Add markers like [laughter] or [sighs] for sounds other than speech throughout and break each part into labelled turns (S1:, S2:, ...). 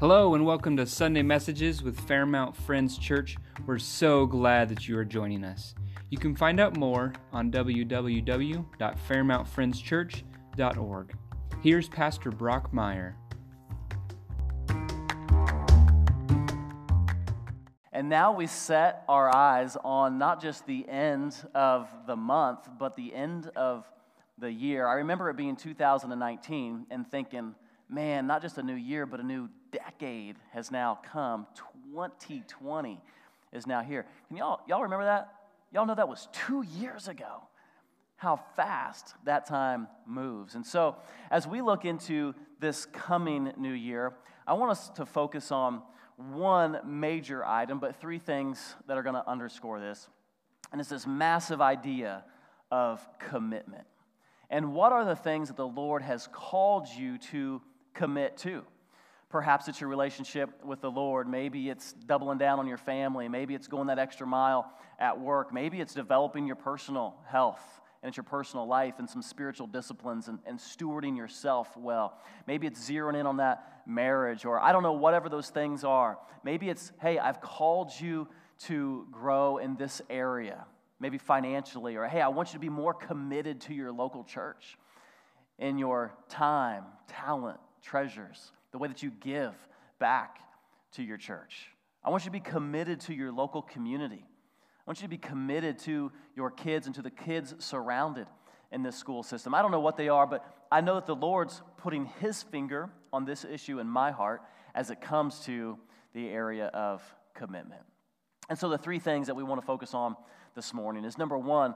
S1: Hello, and welcome to Sunday Messages with Fairmount Friends Church. We're so glad that you are joining us. You can find out more on www.fairmountfriendschurch.org. Here's Pastor Brock Meyer.
S2: And now we set our eyes on not just the end of the month, but the end of the year. I remember it being 2019 and thinking, man, not just a new year, but a new decade has now come. 2020 is now here. Can y'all, y'all remember that? Y'all know that was two years ago. How fast that time moves. And so, as we look into this coming new year, I want us to focus on one major item, but three things that are going to underscore this. And it's this massive idea of commitment. And what are the things that the Lord has called you to commit to? Perhaps it's your relationship with the Lord. Maybe it's doubling down on your family. Maybe it's going that extra mile at work. Maybe it's developing your personal health and it's your personal life and some spiritual disciplines and, and stewarding yourself well. Maybe it's zeroing in on that marriage, or I don't know, whatever those things are. Maybe it's, hey, I've called you to grow in this area, maybe financially, or hey, I want you to be more committed to your local church in your time, talent, treasures the way that you give back to your church. I want you to be committed to your local community. I want you to be committed to your kids and to the kids surrounded in this school system. I don't know what they are, but I know that the Lord's putting His finger on this issue in my heart as it comes to the area of commitment. And so, the three things that we want to focus on this morning is number one,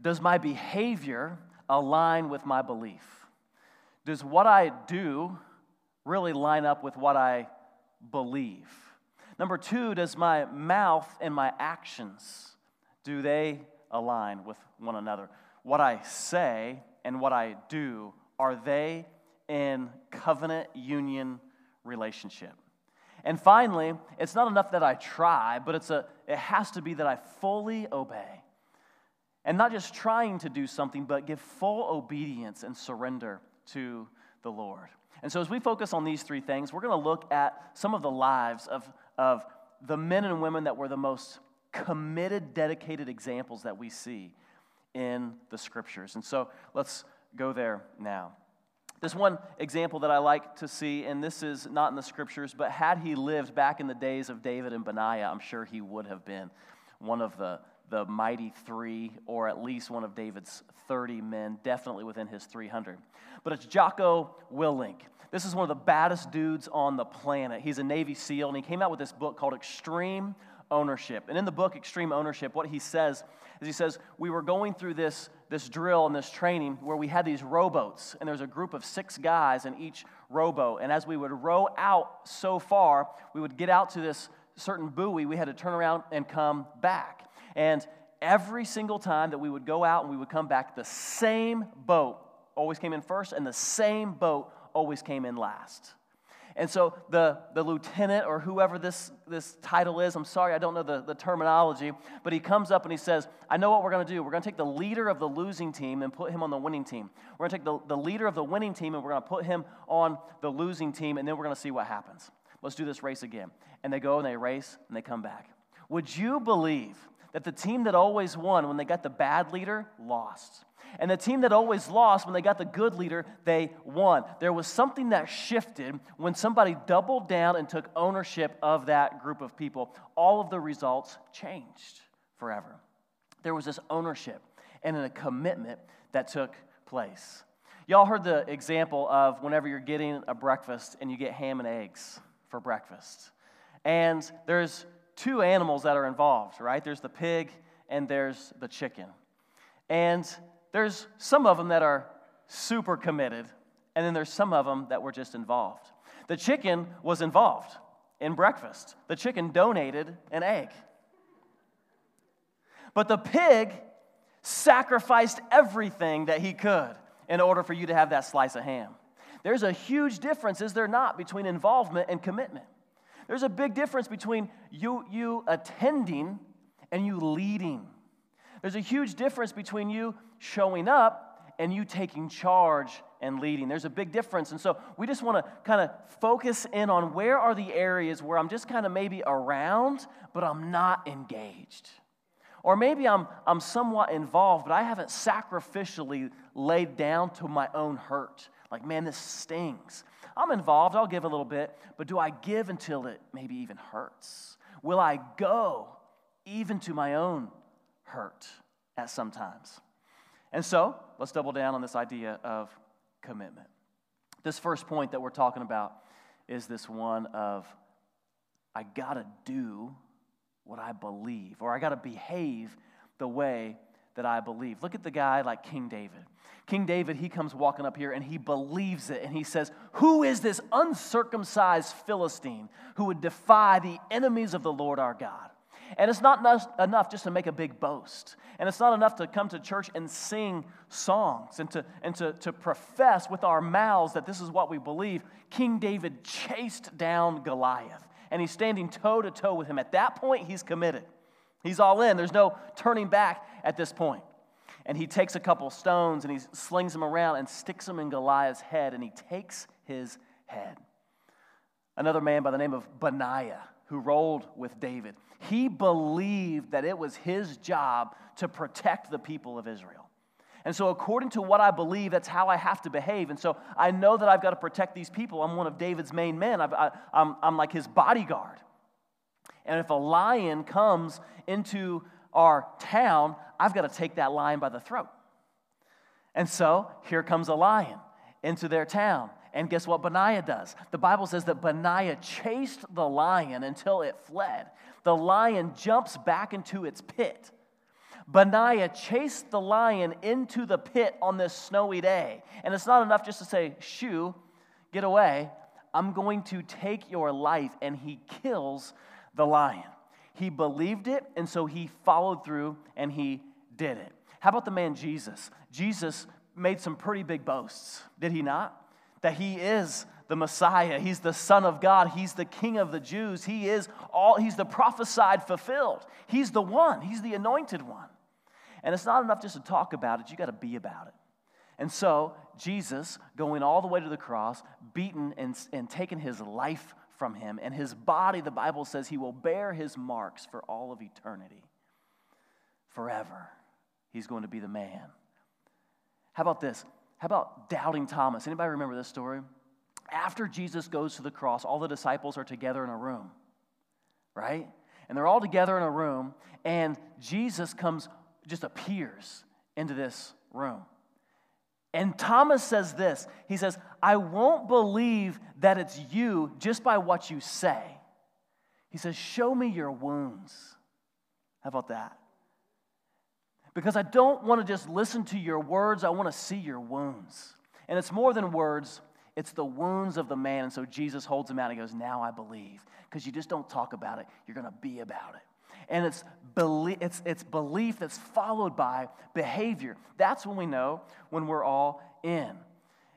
S2: does my behavior align with my belief? Does what I do really line up with what I believe? Number two, does my mouth and my actions, do they align with one another? What I say and what I do, are they in covenant union relationship? And finally, it's not enough that I try, but it's a, it has to be that I fully obey. And not just trying to do something, but give full obedience and surrender to the Lord. And so, as we focus on these three things, we're going to look at some of the lives of, of the men and women that were the most committed, dedicated examples that we see in the scriptures. And so, let's go there now. There's one example that I like to see, and this is not in the scriptures, but had he lived back in the days of David and Benaiah, I'm sure he would have been one of the, the mighty three, or at least one of David's 30 men, definitely within his 300. But it's Jocko Willink. This is one of the baddest dudes on the planet. He's a Navy SEAL, and he came out with this book called Extreme Ownership. And in the book, Extreme Ownership, what he says is he says, We were going through this, this drill and this training where we had these rowboats, and there's a group of six guys in each rowboat. And as we would row out so far, we would get out to this certain buoy, we had to turn around and come back. And every single time that we would go out and we would come back, the same boat always came in first, and the same boat always came in last. And so the, the lieutenant or whoever this, this title is, I'm sorry, I don't know the, the terminology, but he comes up and he says, I know what we're going to do. We're going to take the leader of the losing team and put him on the winning team. We're going to take the, the leader of the winning team and we're going to put him on the losing team, and then we're going to see what happens. Let's do this race again. And they go and they race and they come back. Would you believe that the team that always won when they got the bad leader lost? And the team that always lost, when they got the good leader, they won. There was something that shifted when somebody doubled down and took ownership of that group of people. All of the results changed forever. There was this ownership and a commitment that took place. Y'all heard the example of whenever you're getting a breakfast and you get ham and eggs for breakfast. And there's two animals that are involved, right? There's the pig and there's the chicken. And there's some of them that are super committed, and then there's some of them that were just involved. The chicken was involved in breakfast, the chicken donated an egg. But the pig sacrificed everything that he could in order for you to have that slice of ham. There's a huge difference, is there not, between involvement and commitment? There's a big difference between you, you attending and you leading. There's a huge difference between you showing up and you taking charge and leading. There's a big difference. And so we just want to kind of focus in on where are the areas where I'm just kind of maybe around, but I'm not engaged. Or maybe I'm, I'm somewhat involved, but I haven't sacrificially laid down to my own hurt. Like, man, this stings. I'm involved, I'll give a little bit, but do I give until it maybe even hurts? Will I go even to my own hurt at some times? And so, let's double down on this idea of commitment. This first point that we're talking about is this one of I gotta do what I believe, or I gotta behave the way that I believe. Look at the guy like King David. King David, he comes walking up here and he believes it and he says, Who is this uncircumcised Philistine who would defy the enemies of the Lord our God? And it's not enough just to make a big boast. And it's not enough to come to church and sing songs and, to, and to, to profess with our mouths that this is what we believe. King David chased down Goliath and he's standing toe to toe with him. At that point, he's committed. He's all in. There's no turning back at this point. And he takes a couple stones and he slings them around and sticks them in Goliath's head and he takes his head. Another man by the name of Benaiah who rolled with David, he believed that it was his job to protect the people of Israel. And so, according to what I believe, that's how I have to behave. And so, I know that I've got to protect these people. I'm one of David's main men, i am like his bodyguard. And if a lion comes into our town, I've got to take that lion by the throat. And so here comes a lion into their town. And guess what Benaiah does? The Bible says that Benaiah chased the lion until it fled. The lion jumps back into its pit. Benaiah chased the lion into the pit on this snowy day. And it's not enough just to say, shoo, get away. I'm going to take your life. And he kills the lion. He believed it, and so he followed through and he did it. How about the man Jesus? Jesus made some pretty big boasts, did he not? That he is the Messiah, he's the Son of God, he's the King of the Jews, he is all, he's the prophesied fulfilled. He's the one, he's the anointed one. And it's not enough just to talk about it, you got to be about it. And so, Jesus, going all the way to the cross, beaten and, and taken his life from him, and his body, the Bible says, he will bear his marks for all of eternity. Forever, he's going to be the man. How about this? How about doubting Thomas? Anybody remember this story? After Jesus goes to the cross, all the disciples are together in a room, right? And they're all together in a room, and Jesus comes, just appears into this room. And Thomas says this He says, I won't believe that it's you just by what you say. He says, Show me your wounds. How about that? Because I don't want to just listen to your words, I want to see your wounds. And it's more than words, it's the wounds of the man. And so Jesus holds him out and goes, Now I believe. Because you just don't talk about it, you're going to be about it and it's belief, it's, it's belief that's followed by behavior. That's when we know when we're all in.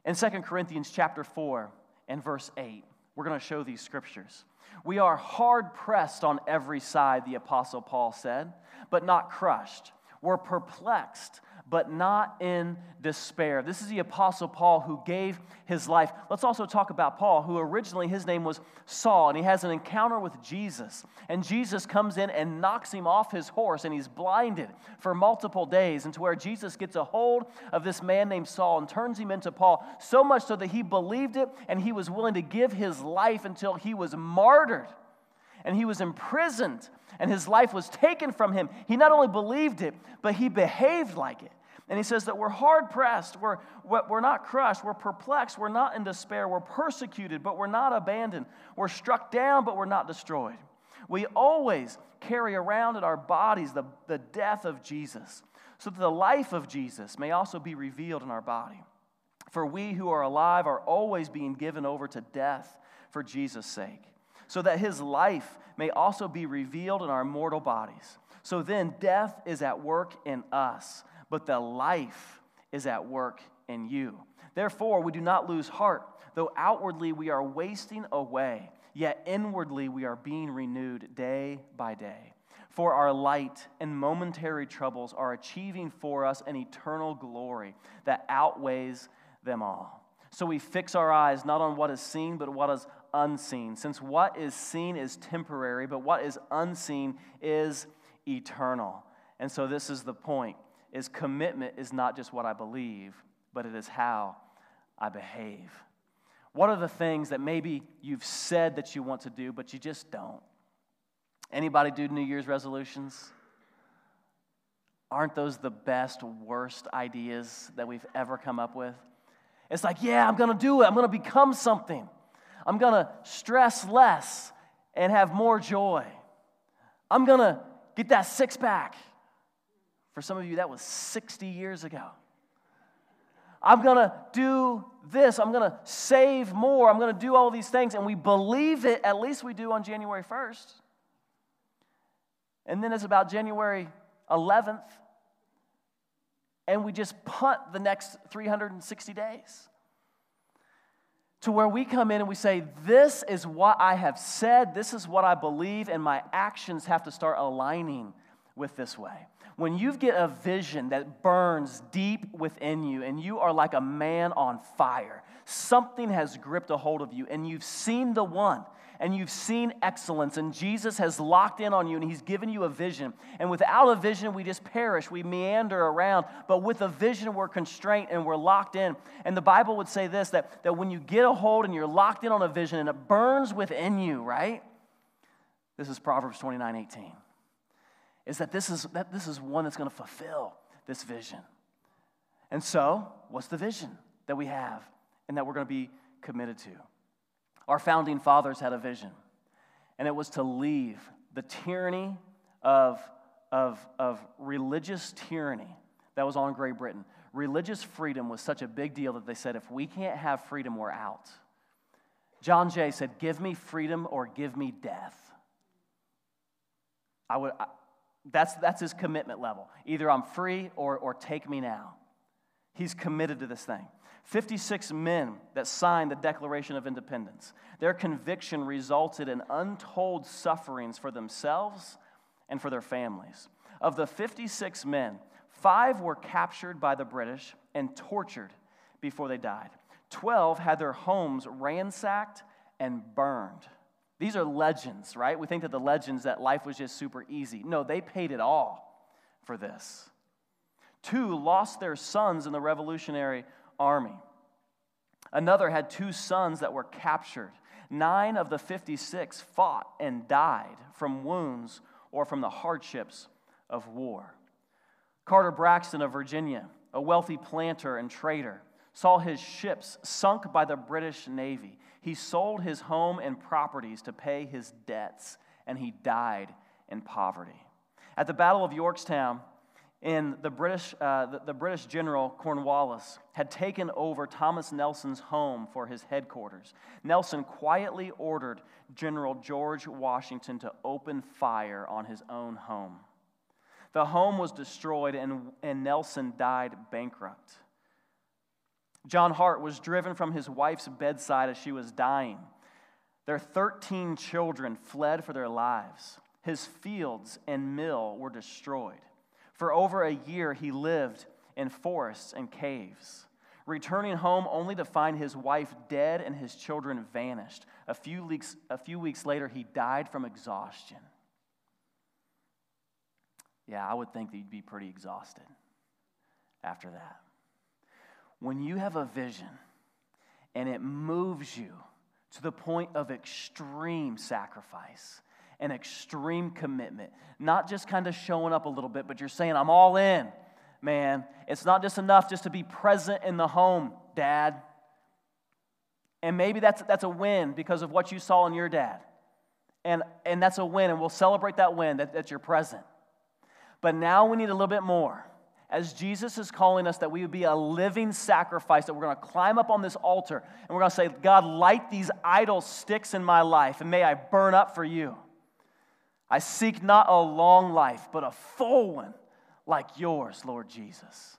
S2: In 2 Corinthians chapter 4 and verse 8, we're going to show these scriptures. We are hard pressed on every side, the Apostle Paul said, but not crushed. We're perplexed, but not in despair. This is the Apostle Paul who gave his life. Let's also talk about Paul, who originally his name was Saul, and he has an encounter with Jesus. And Jesus comes in and knocks him off his horse, and he's blinded for multiple days. And to where Jesus gets a hold of this man named Saul and turns him into Paul, so much so that he believed it and he was willing to give his life until he was martyred and he was imprisoned and his life was taken from him. He not only believed it, but he behaved like it. And he says that we're hard pressed, we're, we're not crushed, we're perplexed, we're not in despair, we're persecuted, but we're not abandoned, we're struck down, but we're not destroyed. We always carry around in our bodies the, the death of Jesus, so that the life of Jesus may also be revealed in our body. For we who are alive are always being given over to death for Jesus' sake so that his life may also be revealed in our mortal bodies. So then, death is at work in us, but the life is at work in you. Therefore, we do not lose heart, though outwardly we are wasting away, yet inwardly we are being renewed day by day. For our light and momentary troubles are achieving for us an eternal glory that outweighs them all. So we fix our eyes not on what is seen, but what is unseen. Since what is seen is temporary, but what is unseen is eternal. And so this is the point is commitment is not just what I believe, but it is how I behave. What are the things that maybe you've said that you want to do, but you just don't? Anybody do New Year's resolutions? Aren't those the best, worst ideas that we've ever come up with? It's like, yeah, I'm gonna do it. I'm gonna become something. I'm gonna stress less and have more joy. I'm gonna get that six pack. For some of you, that was 60 years ago. I'm gonna do this. I'm gonna save more. I'm gonna do all these things. And we believe it, at least we do on January 1st. And then it's about January 11th, and we just punt the next 360 days. To where we come in and we say, This is what I have said, this is what I believe, and my actions have to start aligning with this way. When you get a vision that burns deep within you and you are like a man on fire, something has gripped a hold of you and you've seen the one and you've seen excellence, and Jesus has locked in on you and He's given you a vision. And without a vision, we just perish, we meander around. But with a vision, we're constrained and we're locked in. And the Bible would say this that, that when you get a hold and you're locked in on a vision and it burns within you, right? This is Proverbs 29 18. Is that this is, that this is one that's going to fulfill this vision. And so, what's the vision that we have and that we're going to be committed to? Our founding fathers had a vision, and it was to leave the tyranny of, of, of religious tyranny that was on Great Britain. Religious freedom was such a big deal that they said, if we can't have freedom, we're out. John Jay said, Give me freedom or give me death. I would, I, that's, that's his commitment level. Either I'm free or, or take me now. He's committed to this thing. 56 men that signed the Declaration of Independence. Their conviction resulted in untold sufferings for themselves and for their families. Of the 56 men, five were captured by the British and tortured before they died. 12 had their homes ransacked and burned. These are legends, right? We think that the legends that life was just super easy. No, they paid it all for this. Two lost their sons in the Revolutionary Army. Another had two sons that were captured. Nine of the 56 fought and died from wounds or from the hardships of war. Carter Braxton of Virginia, a wealthy planter and trader, saw his ships sunk by the British Navy. He sold his home and properties to pay his debts, and he died in poverty. At the Battle of Yorktown, in the British, uh, the, the, British general Cornwallis had taken over Thomas Nelson's home for his headquarters. Nelson quietly ordered General George Washington to open fire on his own home. The home was destroyed, and, and Nelson died bankrupt. John Hart was driven from his wife's bedside as she was dying. Their 13 children fled for their lives. His fields and mill were destroyed. For over a year, he lived in forests and caves, returning home only to find his wife dead and his children vanished. A few weeks, a few weeks later, he died from exhaustion. Yeah, I would think that you'd be pretty exhausted after that. When you have a vision and it moves you to the point of extreme sacrifice, an extreme commitment. Not just kind of showing up a little bit, but you're saying, I'm all in, man. It's not just enough just to be present in the home, dad. And maybe that's, that's a win because of what you saw in your dad. And, and that's a win, and we'll celebrate that win that, that you're present. But now we need a little bit more. As Jesus is calling us that we would be a living sacrifice, that we're going to climb up on this altar and we're going to say, God, light these idol sticks in my life, and may I burn up for you. I seek not a long life, but a full one like yours, Lord Jesus.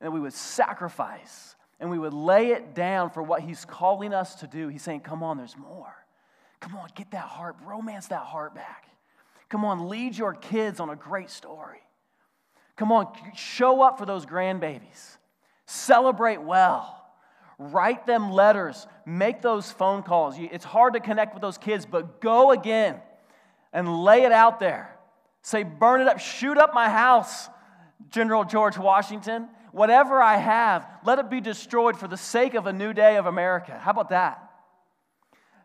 S2: And that we would sacrifice and we would lay it down for what He's calling us to do. He's saying, Come on, there's more. Come on, get that heart, romance that heart back. Come on, lead your kids on a great story. Come on, show up for those grandbabies. Celebrate well. Write them letters. Make those phone calls. It's hard to connect with those kids, but go again and lay it out there. Say, burn it up, shoot up my house, General George Washington. Whatever I have, let it be destroyed for the sake of a new day of America. How about that?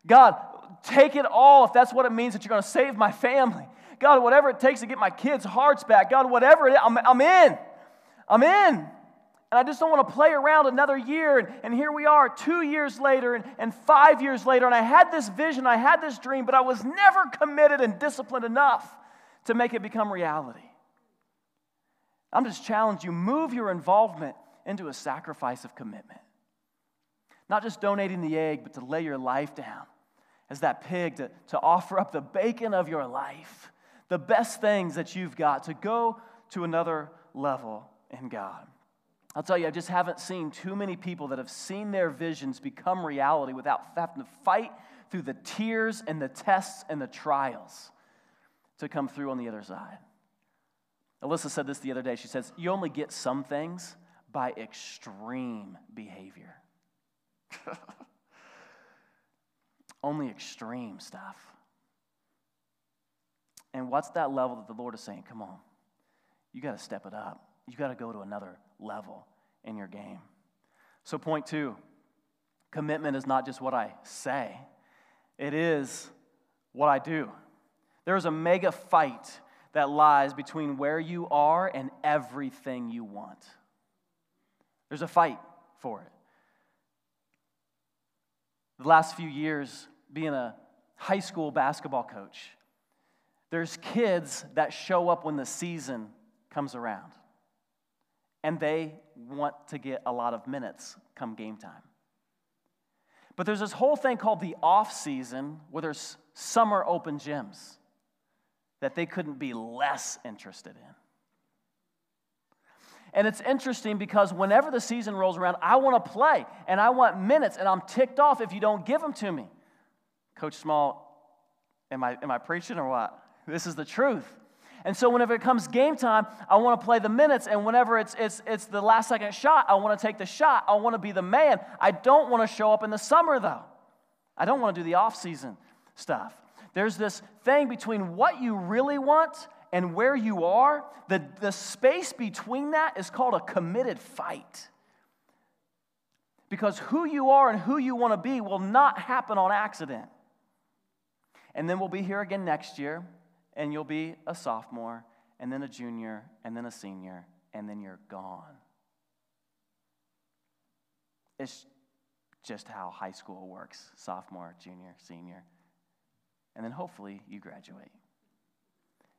S2: God, take it all if that's what it means that you're going to save my family. God, whatever it takes to get my kids' hearts back. God, whatever it is, I'm, I'm in. I'm in. And I just don't want to play around another year. And, and here we are, two years later and, and five years later. And I had this vision, I had this dream, but I was never committed and disciplined enough to make it become reality. I'm just challenging you move your involvement into a sacrifice of commitment. Not just donating the egg, but to lay your life down as that pig, to, to offer up the bacon of your life, the best things that you've got, to go to another level in God. I'll tell you, I just haven't seen too many people that have seen their visions become reality without having to fight through the tears and the tests and the trials to come through on the other side. Alyssa said this the other day. She says, You only get some things by extreme behavior. [laughs] only extreme stuff. And what's that level that the Lord is saying? Come on, you got to step it up. You got to go to another level in your game. So, point two commitment is not just what I say, it is what I do. There's a mega fight that lies between where you are and everything you want. There's a fight for it. The last few years, being a high school basketball coach, there's kids that show up when the season comes around and they want to get a lot of minutes come game time. But there's this whole thing called the off season where there's summer open gyms that they couldn't be less interested in. And it's interesting because whenever the season rolls around, I want to play and I want minutes, and I'm ticked off if you don't give them to me. Coach Small, am I, am I preaching or what? This is the truth. And so whenever it comes game time, I want to play the minutes. And whenever it's, it's, it's the last second shot, I want to take the shot. I want to be the man. I don't want to show up in the summer, though. I don't want to do the off season stuff. There's this thing between what you really want and where you are. The, the space between that is called a committed fight. Because who you are and who you want to be will not happen on accident. And then we'll be here again next year and you'll be a sophomore, and then a junior, and then a senior, and then you're gone. It's just how high school works sophomore, junior, senior. And then hopefully you graduate.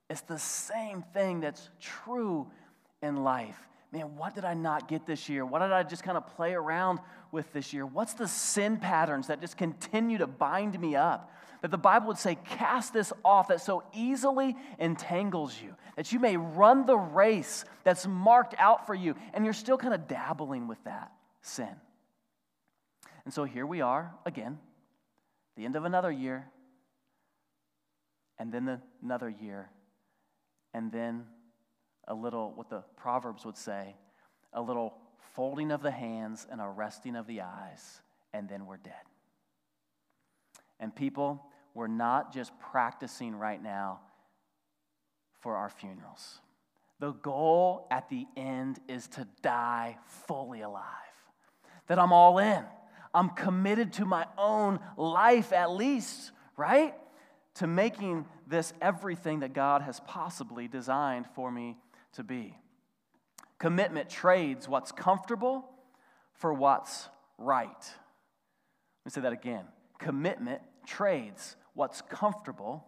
S2: It's the same thing that's true in life. Man, what did I not get this year? What did I just kind of play around with this year? What's the sin patterns that just continue to bind me up? that the Bible would say, cast this off that so easily entangles you, that you may run the race that's marked out for you, and you're still kind of dabbling with that sin. And so here we are again, the end of another year, and then another year, and then a little, what the Proverbs would say, a little folding of the hands and a resting of the eyes, and then we're dead. And people, we're not just practicing right now for our funerals. The goal at the end is to die fully alive. That I'm all in. I'm committed to my own life, at least, right? To making this everything that God has possibly designed for me to be. Commitment trades what's comfortable for what's right. Let me say that again. Commitment trades what's comfortable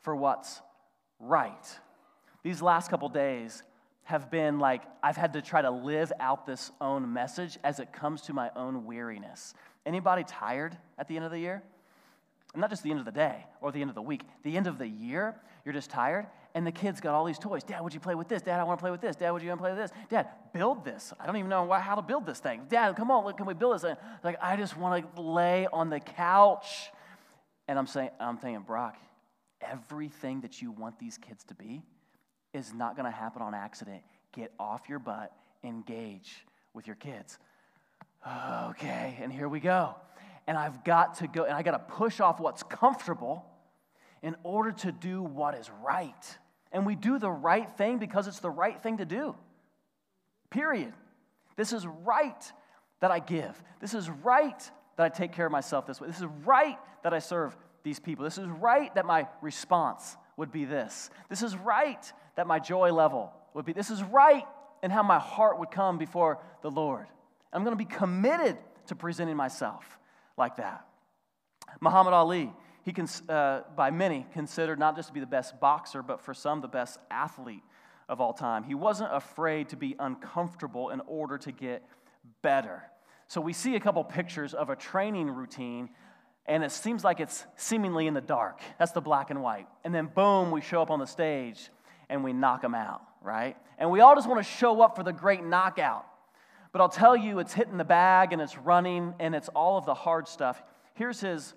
S2: for what's right. These last couple days have been like I've had to try to live out this own message as it comes to my own weariness. Anybody tired at the end of the year? And not just the end of the day or the end of the week, the end of the year, you're just tired. And the kids got all these toys. Dad, would you play with this? Dad, I want to play with this. Dad, would you want to play with this? Dad, build this. I don't even know how to build this thing. Dad, come on, look, can we build this? Like, I just want to lay on the couch and I'm saying, I'm thinking, Brock, everything that you want these kids to be is not going to happen on accident. Get off your butt, engage with your kids. Okay, and here we go. And I've got to go, and I got to push off what's comfortable in order to do what is right. And we do the right thing because it's the right thing to do. Period. This is right that I give. This is right that I take care of myself this way. This is right that I serve these people. This is right that my response would be this. This is right that my joy level would be. This is right in how my heart would come before the Lord. I'm going to be committed to presenting myself like that. Muhammad Ali, he can, uh, by many considered not just to be the best boxer, but for some the best athlete of all time. He wasn't afraid to be uncomfortable in order to get better. So we see a couple pictures of a training routine, and it seems like it's seemingly in the dark. That's the black and white. And then, boom, we show up on the stage and we knock them out, right? And we all just want to show up for the great knockout. But I'll tell you, it's hitting the bag and it's running and it's all of the hard stuff. Here's his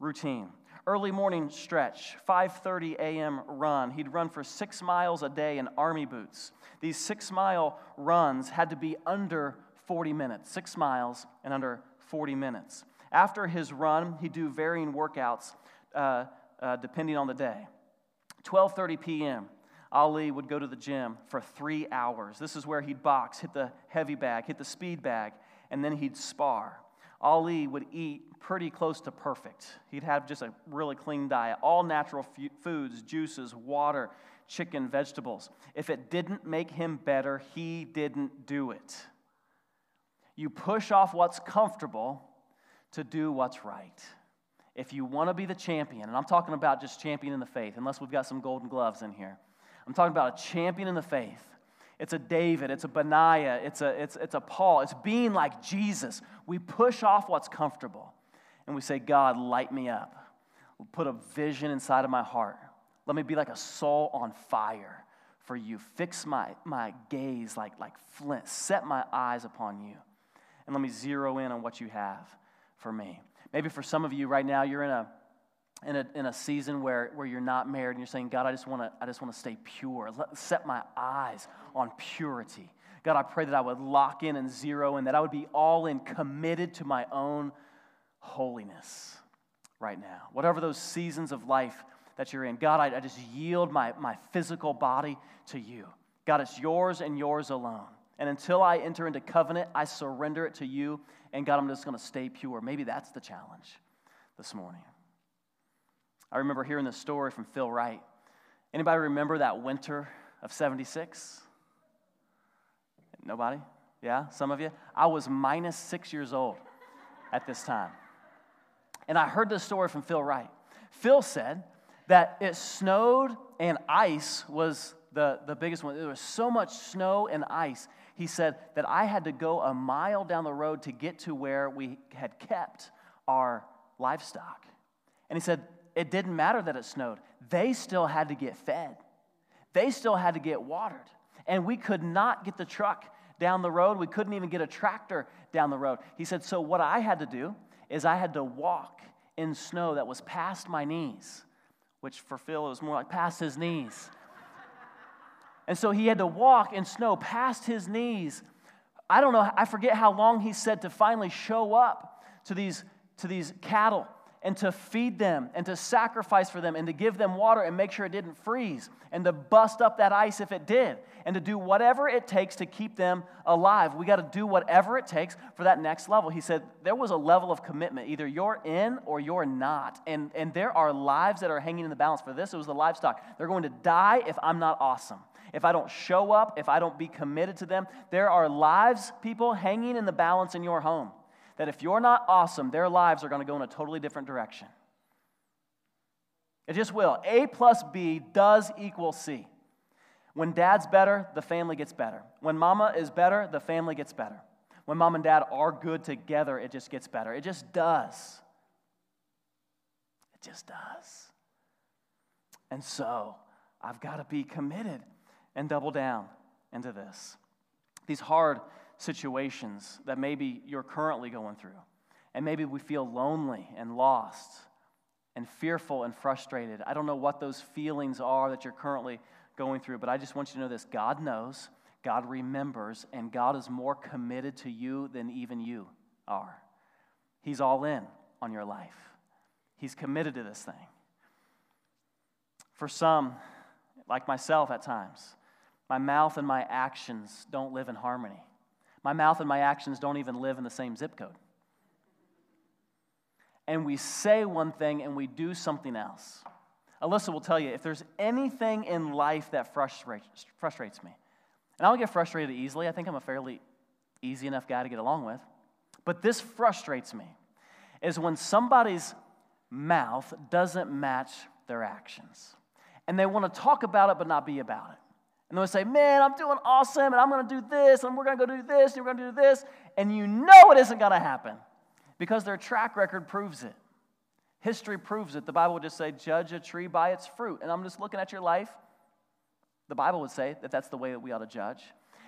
S2: routine. Early morning stretch 5.30 a.m run. He'd run for six miles a day in army boots. These six mile runs had to be under 40 minutes six miles and under 40 minutes. After his run he'd do varying workouts uh, uh, depending on the day. 12.30 p.m ali would go to the gym for three hours. This is where he'd box hit the heavy bag hit the speed bag and then he'd spar Ali would eat pretty close to perfect. He'd have just a really clean diet, all natural f- foods, juices, water, chicken, vegetables. If it didn't make him better, he didn't do it. You push off what's comfortable to do what's right. If you want to be the champion, and I'm talking about just champion in the faith, unless we've got some golden gloves in here, I'm talking about a champion in the faith it's a David, it's a Benaiah, it's a, it's, it's a Paul. It's being like Jesus. We push off what's comfortable and we say, God, light me up. Put a vision inside of my heart. Let me be like a soul on fire for you. Fix my, my gaze like, like flint. Set my eyes upon you. And let me zero in on what you have for me. Maybe for some of you right now, you're in a in a, in a season where, where you're not married and you're saying, God, I just want to I just want to stay pure. Let, set my eyes on purity. God, I pray that I would lock in and zero in, that I would be all in committed to my own holiness right now. Whatever those seasons of life that you're in, God, I, I just yield my, my physical body to you. God, it's yours and yours alone. And until I enter into covenant, I surrender it to you. And God, I'm just going to stay pure. Maybe that's the challenge this morning. I remember hearing this story from Phil Wright. Anybody remember that winter of 76? Nobody? Yeah, some of you? I was minus six years old at this time. And I heard this story from Phil Wright. Phil said that it snowed and ice was the, the biggest one. There was so much snow and ice. He said that I had to go a mile down the road to get to where we had kept our livestock. And he said it didn't matter that it snowed, they still had to get fed, they still had to get watered. And we could not get the truck down the road. We couldn't even get a tractor down the road. He said, So what I had to do is I had to walk in snow that was past my knees, which for Phil it was more like past his knees. [laughs] and so he had to walk in snow past his knees. I don't know, I forget how long he said to finally show up to these, to these cattle and to feed them and to sacrifice for them and to give them water and make sure it didn't freeze and to bust up that ice if it did and to do whatever it takes to keep them alive. We got to do whatever it takes for that next level. He said there was a level of commitment. Either you're in or you're not. And, and there are lives that are hanging in the balance. For this, it was the livestock. They're going to die if I'm not awesome. If I don't show up, if I don't be committed to them, there are lives, people, hanging in the balance in your home that if you're not awesome, their lives are going to go in a totally different direction. It just will. A plus B does equal C. When dad's better, the family gets better. When mama is better, the family gets better. When mom and dad are good together, it just gets better. It just does. It just does. And so, I've got to be committed and double down into this. These hard situations that maybe you're currently going through. And maybe we feel lonely and lost and fearful and frustrated. I don't know what those feelings are that you're currently going through, but I just want you to know this God knows. God remembers, and God is more committed to you than even you are. He's all in on your life, He's committed to this thing. For some, like myself at times, my mouth and my actions don't live in harmony. My mouth and my actions don't even live in the same zip code. And we say one thing and we do something else. Alyssa will tell you if there's anything in life that frustrates, me, and I don't get frustrated easily, I think I'm a fairly easy enough guy to get along with, but this frustrates me, is when somebody's mouth doesn't match their actions. And they want to talk about it but not be about it. And they'll say, Man, I'm doing awesome, and I'm going to do this, and we're going to go do this, and we're going to do this. And you know it isn't going to happen because their track record proves it. History proves it. The Bible would just say, judge a tree by its fruit. And I'm just looking at your life. The Bible would say that that's the way that we ought to judge.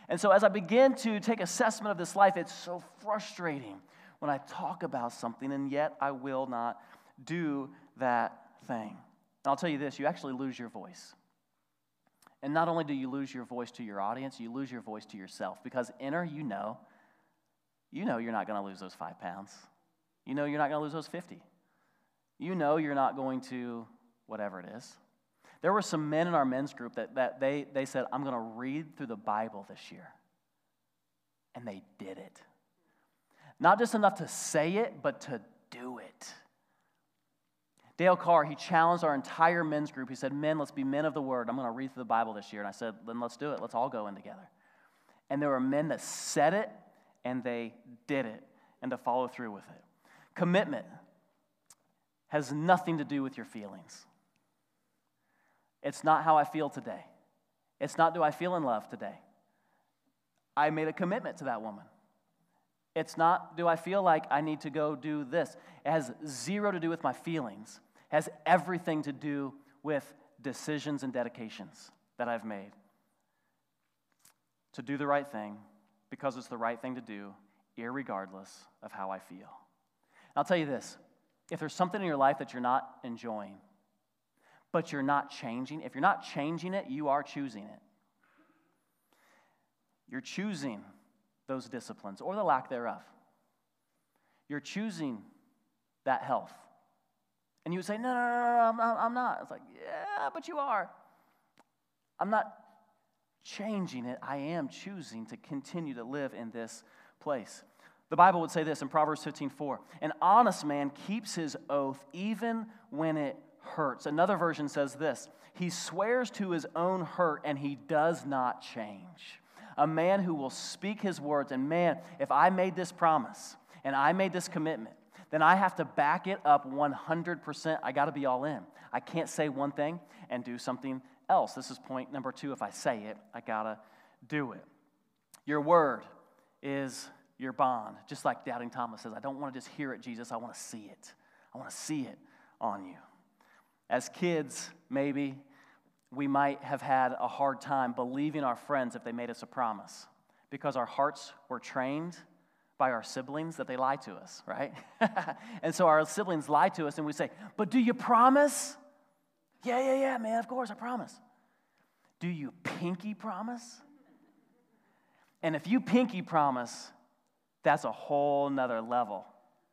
S2: And so as I begin to take assessment of this life, it's so frustrating when I talk about something and yet I will not do that thing. And I'll tell you this you actually lose your voice. And not only do you lose your voice to your audience, you lose your voice to yourself because inner, you know, you know you're not going to lose those five pounds. You know you're not going to lose those 50 you know you're not going to whatever it is. There were some men in our men's group that, that they, they said, I'm going to read through the Bible this year. And they did it. Not just enough to say it, but to. Dale Carr, he challenged our entire men's group. He said, Men, let's be men of the word. I'm going to read through the Bible this year. And I said, Then let's do it. Let's all go in together. And there were men that said it and they did it and to follow through with it. Commitment has nothing to do with your feelings. It's not how I feel today. It's not do I feel in love today. I made a commitment to that woman. It's not do I feel like I need to go do this. It has zero to do with my feelings. Has everything to do with decisions and dedications that I've made. To do the right thing because it's the right thing to do, regardless of how I feel. I'll tell you this if there's something in your life that you're not enjoying, but you're not changing, if you're not changing it, you are choosing it. You're choosing those disciplines or the lack thereof. You're choosing that health. And you would say, no, no, no, no, I'm not. I'm not. It's like, yeah, but you are. I'm not changing it. I am choosing to continue to live in this place. The Bible would say this in Proverbs 15 4 An honest man keeps his oath even when it hurts. Another version says this He swears to his own hurt and he does not change. A man who will speak his words, and man, if I made this promise and I made this commitment, then I have to back it up 100%. I got to be all in. I can't say one thing and do something else. This is point number two. If I say it, I got to do it. Your word is your bond. Just like Doubting Thomas says, I don't want to just hear it, Jesus, I want to see it. I want to see it on you. As kids, maybe we might have had a hard time believing our friends if they made us a promise because our hearts were trained by our siblings that they lie to us, right? [laughs] and so our siblings lie to us and we say, But do you promise? Yeah, yeah, yeah, man, of course, I promise. Do you pinky promise? And if you pinky promise, that's a whole nother level.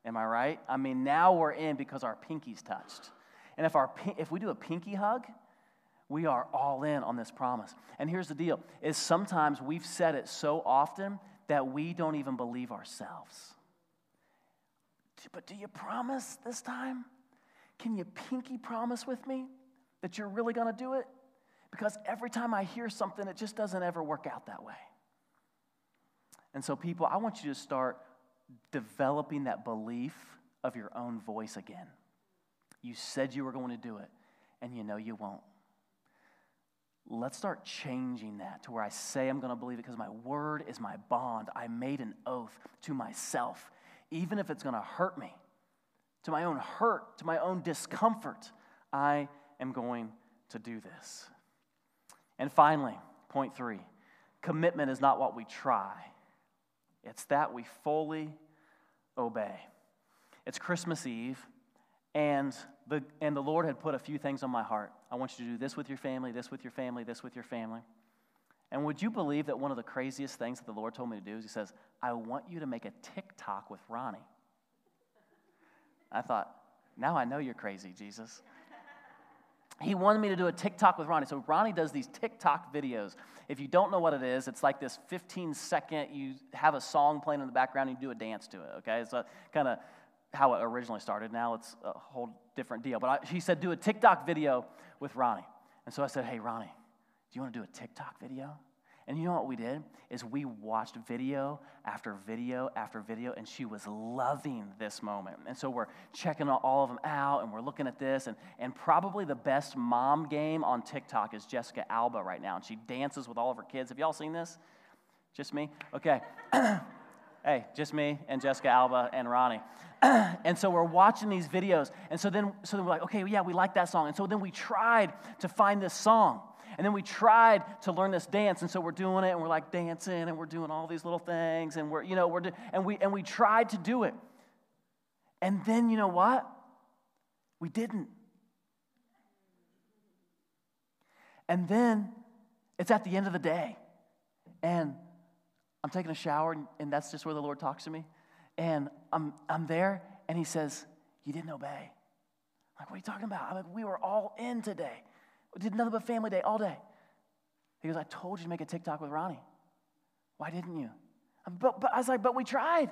S2: Am I right? I mean, now we're in because our pinky's touched. And if, our, if we do a pinky hug, we are all in on this promise. And here's the deal is sometimes we've said it so often that we don't even believe ourselves. But do you promise this time? Can you pinky promise with me that you're really going to do it? Because every time I hear something, it just doesn't ever work out that way. And so, people, I want you to start developing that belief of your own voice again. You said you were going to do it, and you know you won't. Let's start changing that to where I say I'm going to believe it because my word is my bond. I made an oath to myself, even if it's going to hurt me, to my own hurt, to my own discomfort. I am going to do this. And finally, point three commitment is not what we try, it's that we fully obey. It's Christmas Eve, and the, and the Lord had put a few things on my heart. I want you to do this with your family, this with your family, this with your family. And would you believe that one of the craziest things that the Lord told me to do is He says, I want you to make a TikTok with Ronnie. I thought, now I know you're crazy, Jesus. He wanted me to do a TikTok with Ronnie. So Ronnie does these TikTok videos. If you don't know what it is, it's like this 15 second, you have a song playing in the background and you do a dance to it, okay? It's uh, kind of how it originally started. Now it's a whole different deal. But I, said, do a TikTok video with Ronnie. And so I said, hey, Ronnie, do you want to do a TikTok video? And you know what we did? Is we watched video after video after video, and she was loving this moment. And so we're checking all of them out, and we're looking at this. And, and probably the best mom game on TikTok is Jessica Alba right now. And she dances with all of her kids. Have y'all seen this? Just me? Okay. [clears throat] hey, just me and Jessica Alba and Ronnie. [clears throat] and so we're watching these videos. And so then, so then we're like, okay, yeah, we like that song. And so then we tried to find this song. And then we tried to learn this dance, and so we're doing it, and we're like dancing, and we're doing all these little things, and we're, you know, we're, do- and we, and we tried to do it. And then, you know what? We didn't. And then it's at the end of the day, and I'm taking a shower, and, and that's just where the Lord talks to me. And I'm, I'm there, and He says, You didn't obey. I'm like, what are you talking about? I'm like, we were all in today. We did nothing but family day all day. He goes, I told you to make a TikTok with Ronnie. Why didn't you? But, but I was like, but we tried.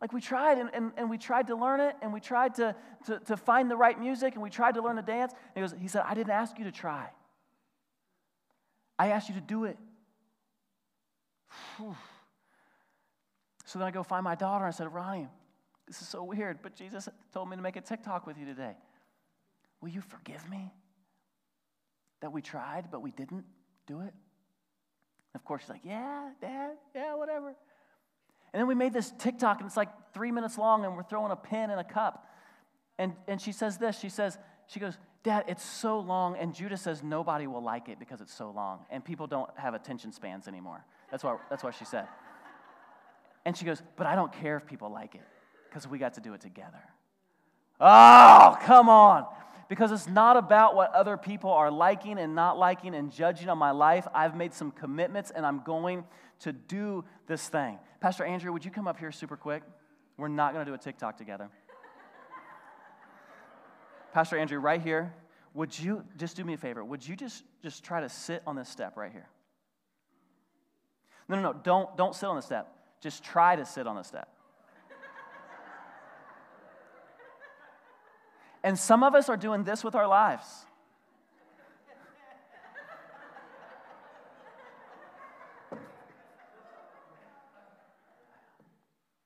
S2: Like we tried and, and, and we tried to learn it and we tried to, to, to find the right music and we tried to learn the dance. he, goes, he said, I didn't ask you to try. I asked you to do it. [sighs] Whew. So then I go find my daughter and I said, Ronnie, this is so weird, but Jesus told me to make a TikTok with you today. Will you forgive me? that we tried, but we didn't do it? Of course, she's like, Yeah, Dad, yeah, whatever. And then we made this TikTok, and it's like three minutes long, and we're throwing a pin in a cup. And, and she says this She says, She goes, Dad, it's so long. And Judah says, Nobody will like it because it's so long. And people don't have attention spans anymore. That's what, that's what she said. And she goes, But I don't care if people like it because we got to do it together. Oh, come on because it's not about what other people are liking and not liking and judging on my life. I've made some commitments and I'm going to do this thing. Pastor Andrew, would you come up here super quick? We're not going to do a TikTok together. Pastor Andrew, right here, would you just do me a favor? Would you just, just try to sit on this step right here? No, no, no, don't, don't sit on the step. Just try to sit on the step. And some of us are doing this with our lives.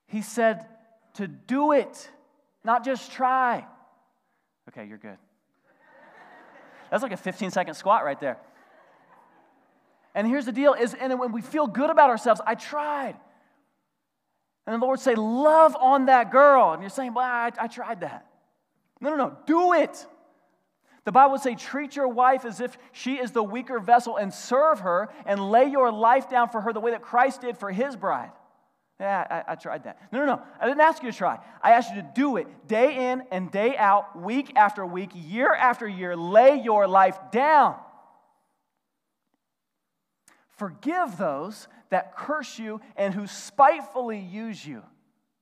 S2: He said to do it, not just try. Okay, you're good. That's like a 15 second squat right there. And here's the deal is and when we feel good about ourselves, I tried. And the Lord say, love on that girl. And you're saying, well, I, I tried that. No, no, no. Do it. The Bible would say, treat your wife as if she is the weaker vessel and serve her and lay your life down for her the way that Christ did for his bride. Yeah, I, I, tried that. No, no, no. I didn't ask you to try. I asked you to do it day in and day out, week after week, year after year. Lay your life down. Forgive those that curse you and who spitefully use you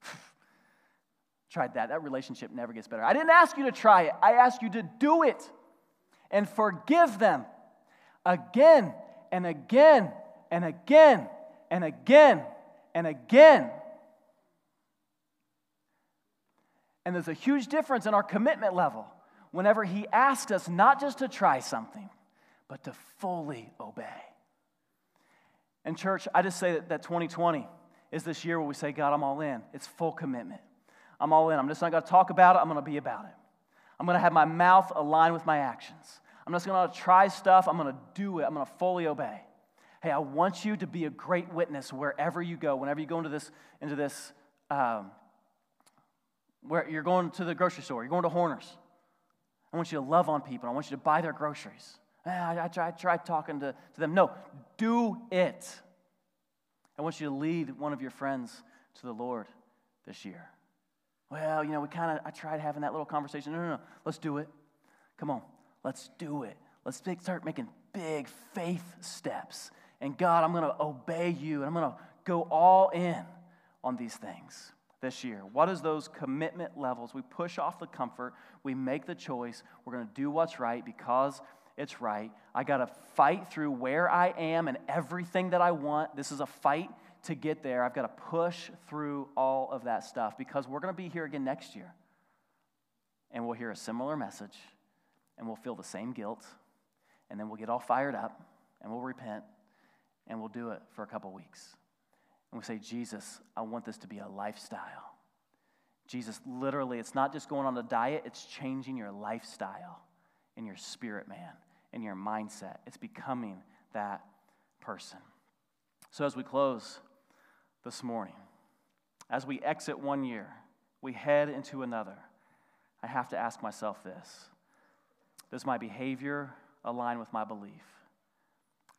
S2: [laughs] tried that. That relationship never gets better. I didn't ask you to try it, I asked you to do it and forgive them again and again and again and again and again. And there's a huge difference in our commitment level whenever He asks us not just to try something, but to fully obey. And, church, I just say that, that 2020 is this year where we say, God, I'm all in. It's full commitment. I'm all in. I'm just not going to talk about it, I'm going to be about it. I'm going to have my mouth aligned with my actions. I'm just going to try stuff, I'm going to do it, I'm going to fully obey. Hey, I want you to be a great witness wherever you go, whenever you go into this, into this um, where you're going to the grocery store, you're going to Horner's. I want you to love on people. I want you to buy their groceries. Eh, I, I, I try talking to, to them. No, do it. I want you to lead one of your friends to the Lord this year. Well, you know, we kind of, I tried having that little conversation. No, no, no, let's do it. Come on, let's do it. Let's start making big faith steps And God, I'm going to obey you and I'm going to go all in on these things this year? What is those commitment levels? We push off the comfort, we make the choice, we're going to do what's right because it's right. I got to fight through where I am and everything that I want. This is a fight to get there. I've got to push through all of that stuff because we're going to be here again next year. And we'll hear a similar message and we'll feel the same guilt. And then we'll get all fired up and we'll repent and we'll do it for a couple weeks. And we say, Jesus, I want this to be a lifestyle. Jesus, literally, it's not just going on a diet, it's changing your lifestyle in your spirit, man, in your mindset. It's becoming that person. So, as we close this morning, as we exit one year, we head into another, I have to ask myself this Does my behavior align with my belief?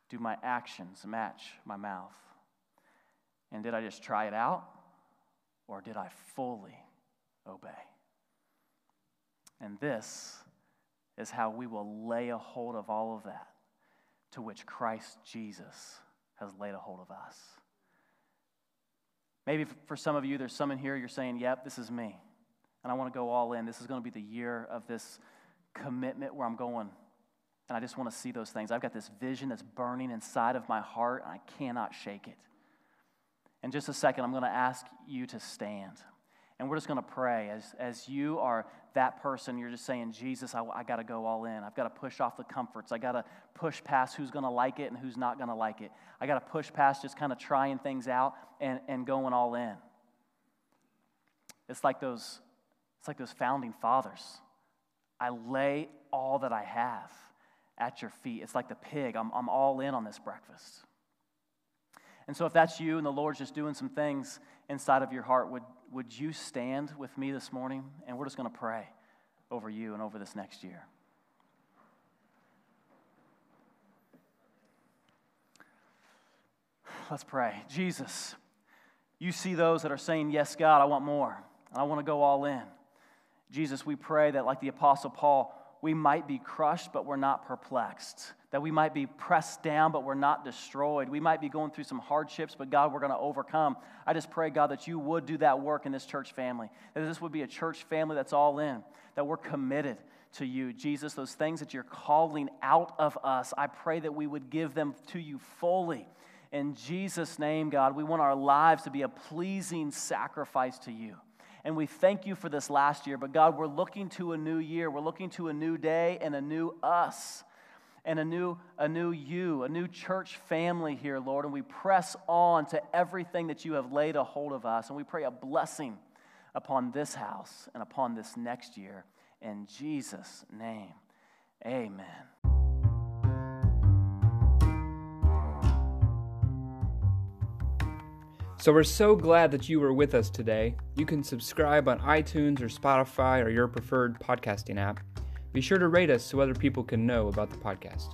S2: Do my actions match my mouth? And did I just try it out? Or did I fully obey? And this is how we will lay a hold of all of that to which Christ Jesus has laid a hold of us. Maybe for some of you, there's some in here you're saying, Yep, this is me. And I want to go all in. This is going to be the year of this commitment where I'm going. And I just want to see those things. I've got this vision that's burning inside of my heart, and I cannot shake it. In just a second, I'm going to ask you to stand. And we're just going to pray as, as you are that person, you're just saying, Jesus, I, I got to go all in. I've got to push off the comforts. I got to push past who's going to like it and who's not going to like it. I got to push past just kind of trying things out and, and going all in. It's like those, it's like those founding fathers. I lay all that I have at your feet. It's like the pig. I'm, I'm all in on this breakfast. And so, if that's you and the Lord's just doing some things inside of your heart, would, would you stand with me this morning? And we're just going to pray over you and over this next year. Let's pray. Jesus, you see those that are saying, Yes, God, I want more. I want to go all in. Jesus, we pray that, like the Apostle Paul, we might be crushed, but we're not perplexed. That we might be pressed down, but we're not destroyed. We might be going through some hardships, but God, we're going to overcome. I just pray, God, that you would do that work in this church family. That this would be a church family that's all in, that we're committed to you. Jesus, those things that you're calling out of us, I pray that we would give them to you fully. In Jesus' name, God, we want our lives to be a pleasing sacrifice to you. And we thank you for this last year. But God, we're looking to a new year. We're looking to a new day and a new us and a new, a new you, a new church family here, Lord. And we press on to everything that you have laid a hold of us. And we pray a blessing upon this house and upon this next year. In Jesus' name, amen.
S1: So we're so glad that you were with us today. You can subscribe on iTunes or Spotify or your preferred podcasting app. Be sure to rate us so other people can know about the podcast.